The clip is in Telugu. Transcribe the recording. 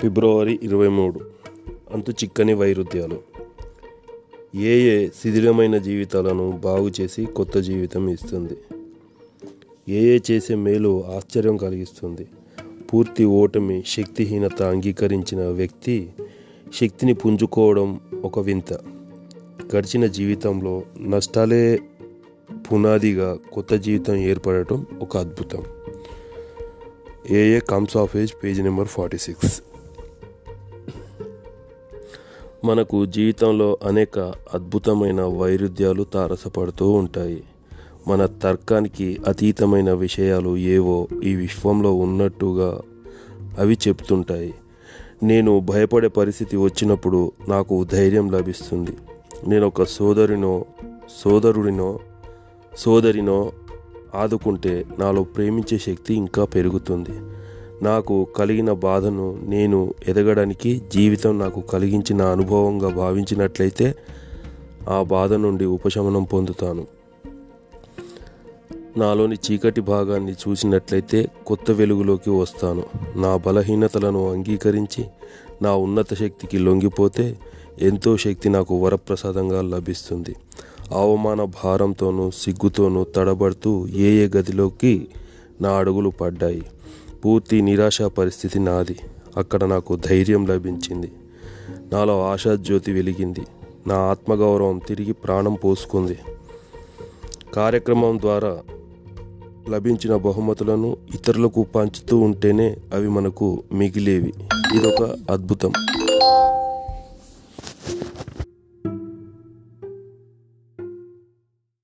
ఫిబ్రవరి ఇరవై మూడు. అంతు చిక్కని వైరుధ్యాలు. ఏ ఏ శిథిలమైన జీవితాలను బాగు చేసి కొత్త జీవితం ఇస్తుంది? ఏ ఏ చేసే మేలు ఆశ్చర్యం కలిగిస్తుంది? పూర్తి ఓటమి శక్తిహీనత అంగీకరించిన వ్యక్తి శక్తిని పుంజుకోవడం ఒక వింత. గడిచిన జీవితంలో నష్టాలే పునాదిగా కొత్త జీవితం ఏర్పడటం ఒక అద్భుతం. AA comes of age page number forty six. మనకు జీవితంలో అనేక అద్భుతమైన వైరుధ్యాలు తారసపడుతూ ఉంటాయి. మన తర్కానికి అతీతమైన విషయాలు ఏవో ఈ విశ్వంలో ఉన్నట్టుగా అవి చెప్తుంటాయి. నేను భయపడే పరిస్థితి వచ్చినప్పుడు నాకు ధైర్యం లభిస్తుంది. నేను ఒక సోదరినో సోదరుడినో సోదరినో ఆదుకుంటే నాలో ప్రేమించే శక్తి ఇంకా పెరుగుతుంది. నాకు కలిగిన బాధను నేను ఎదగడానికి జీవితం నాకు కలిగించిన అనుభవంగా భావించినట్లయితే ఆ బాధ నుండి ఉపశమనం పొందుతాను. నాలోని చీకటి భాగాన్ని చూసినట్లయితే కొత్త వెలుగులోకి వస్తాను. నా బలహీనతలను అంగీకరించి నా ఉన్నత శక్తికి లొంగిపోతే ఎంతో శక్తి నాకు వరప్రసాదంగా లభిస్తుంది. అవమాన భారంతోనూ సిగ్గుతోనూ తడబడుతూ ఏ ఏ గదిలోకి నా అడుగులు పడ్డాయి? పూర్తి నిరాశ పరిస్థితి నాది. అక్కడ నాకు ధైర్యం లభించింది. నాలో ఆశాజ్యోతి వెలిగింది. నా ఆత్మగౌరవం తిరిగి ప్రాణం పోసుకుంది. కార్యక్రమం ద్వారా లభించిన బహుమతులను ఇతరులకు పంచుతూ ఉంటేనే అవి మనకు మిగిలేవి. ఇదొక అద్భుతం.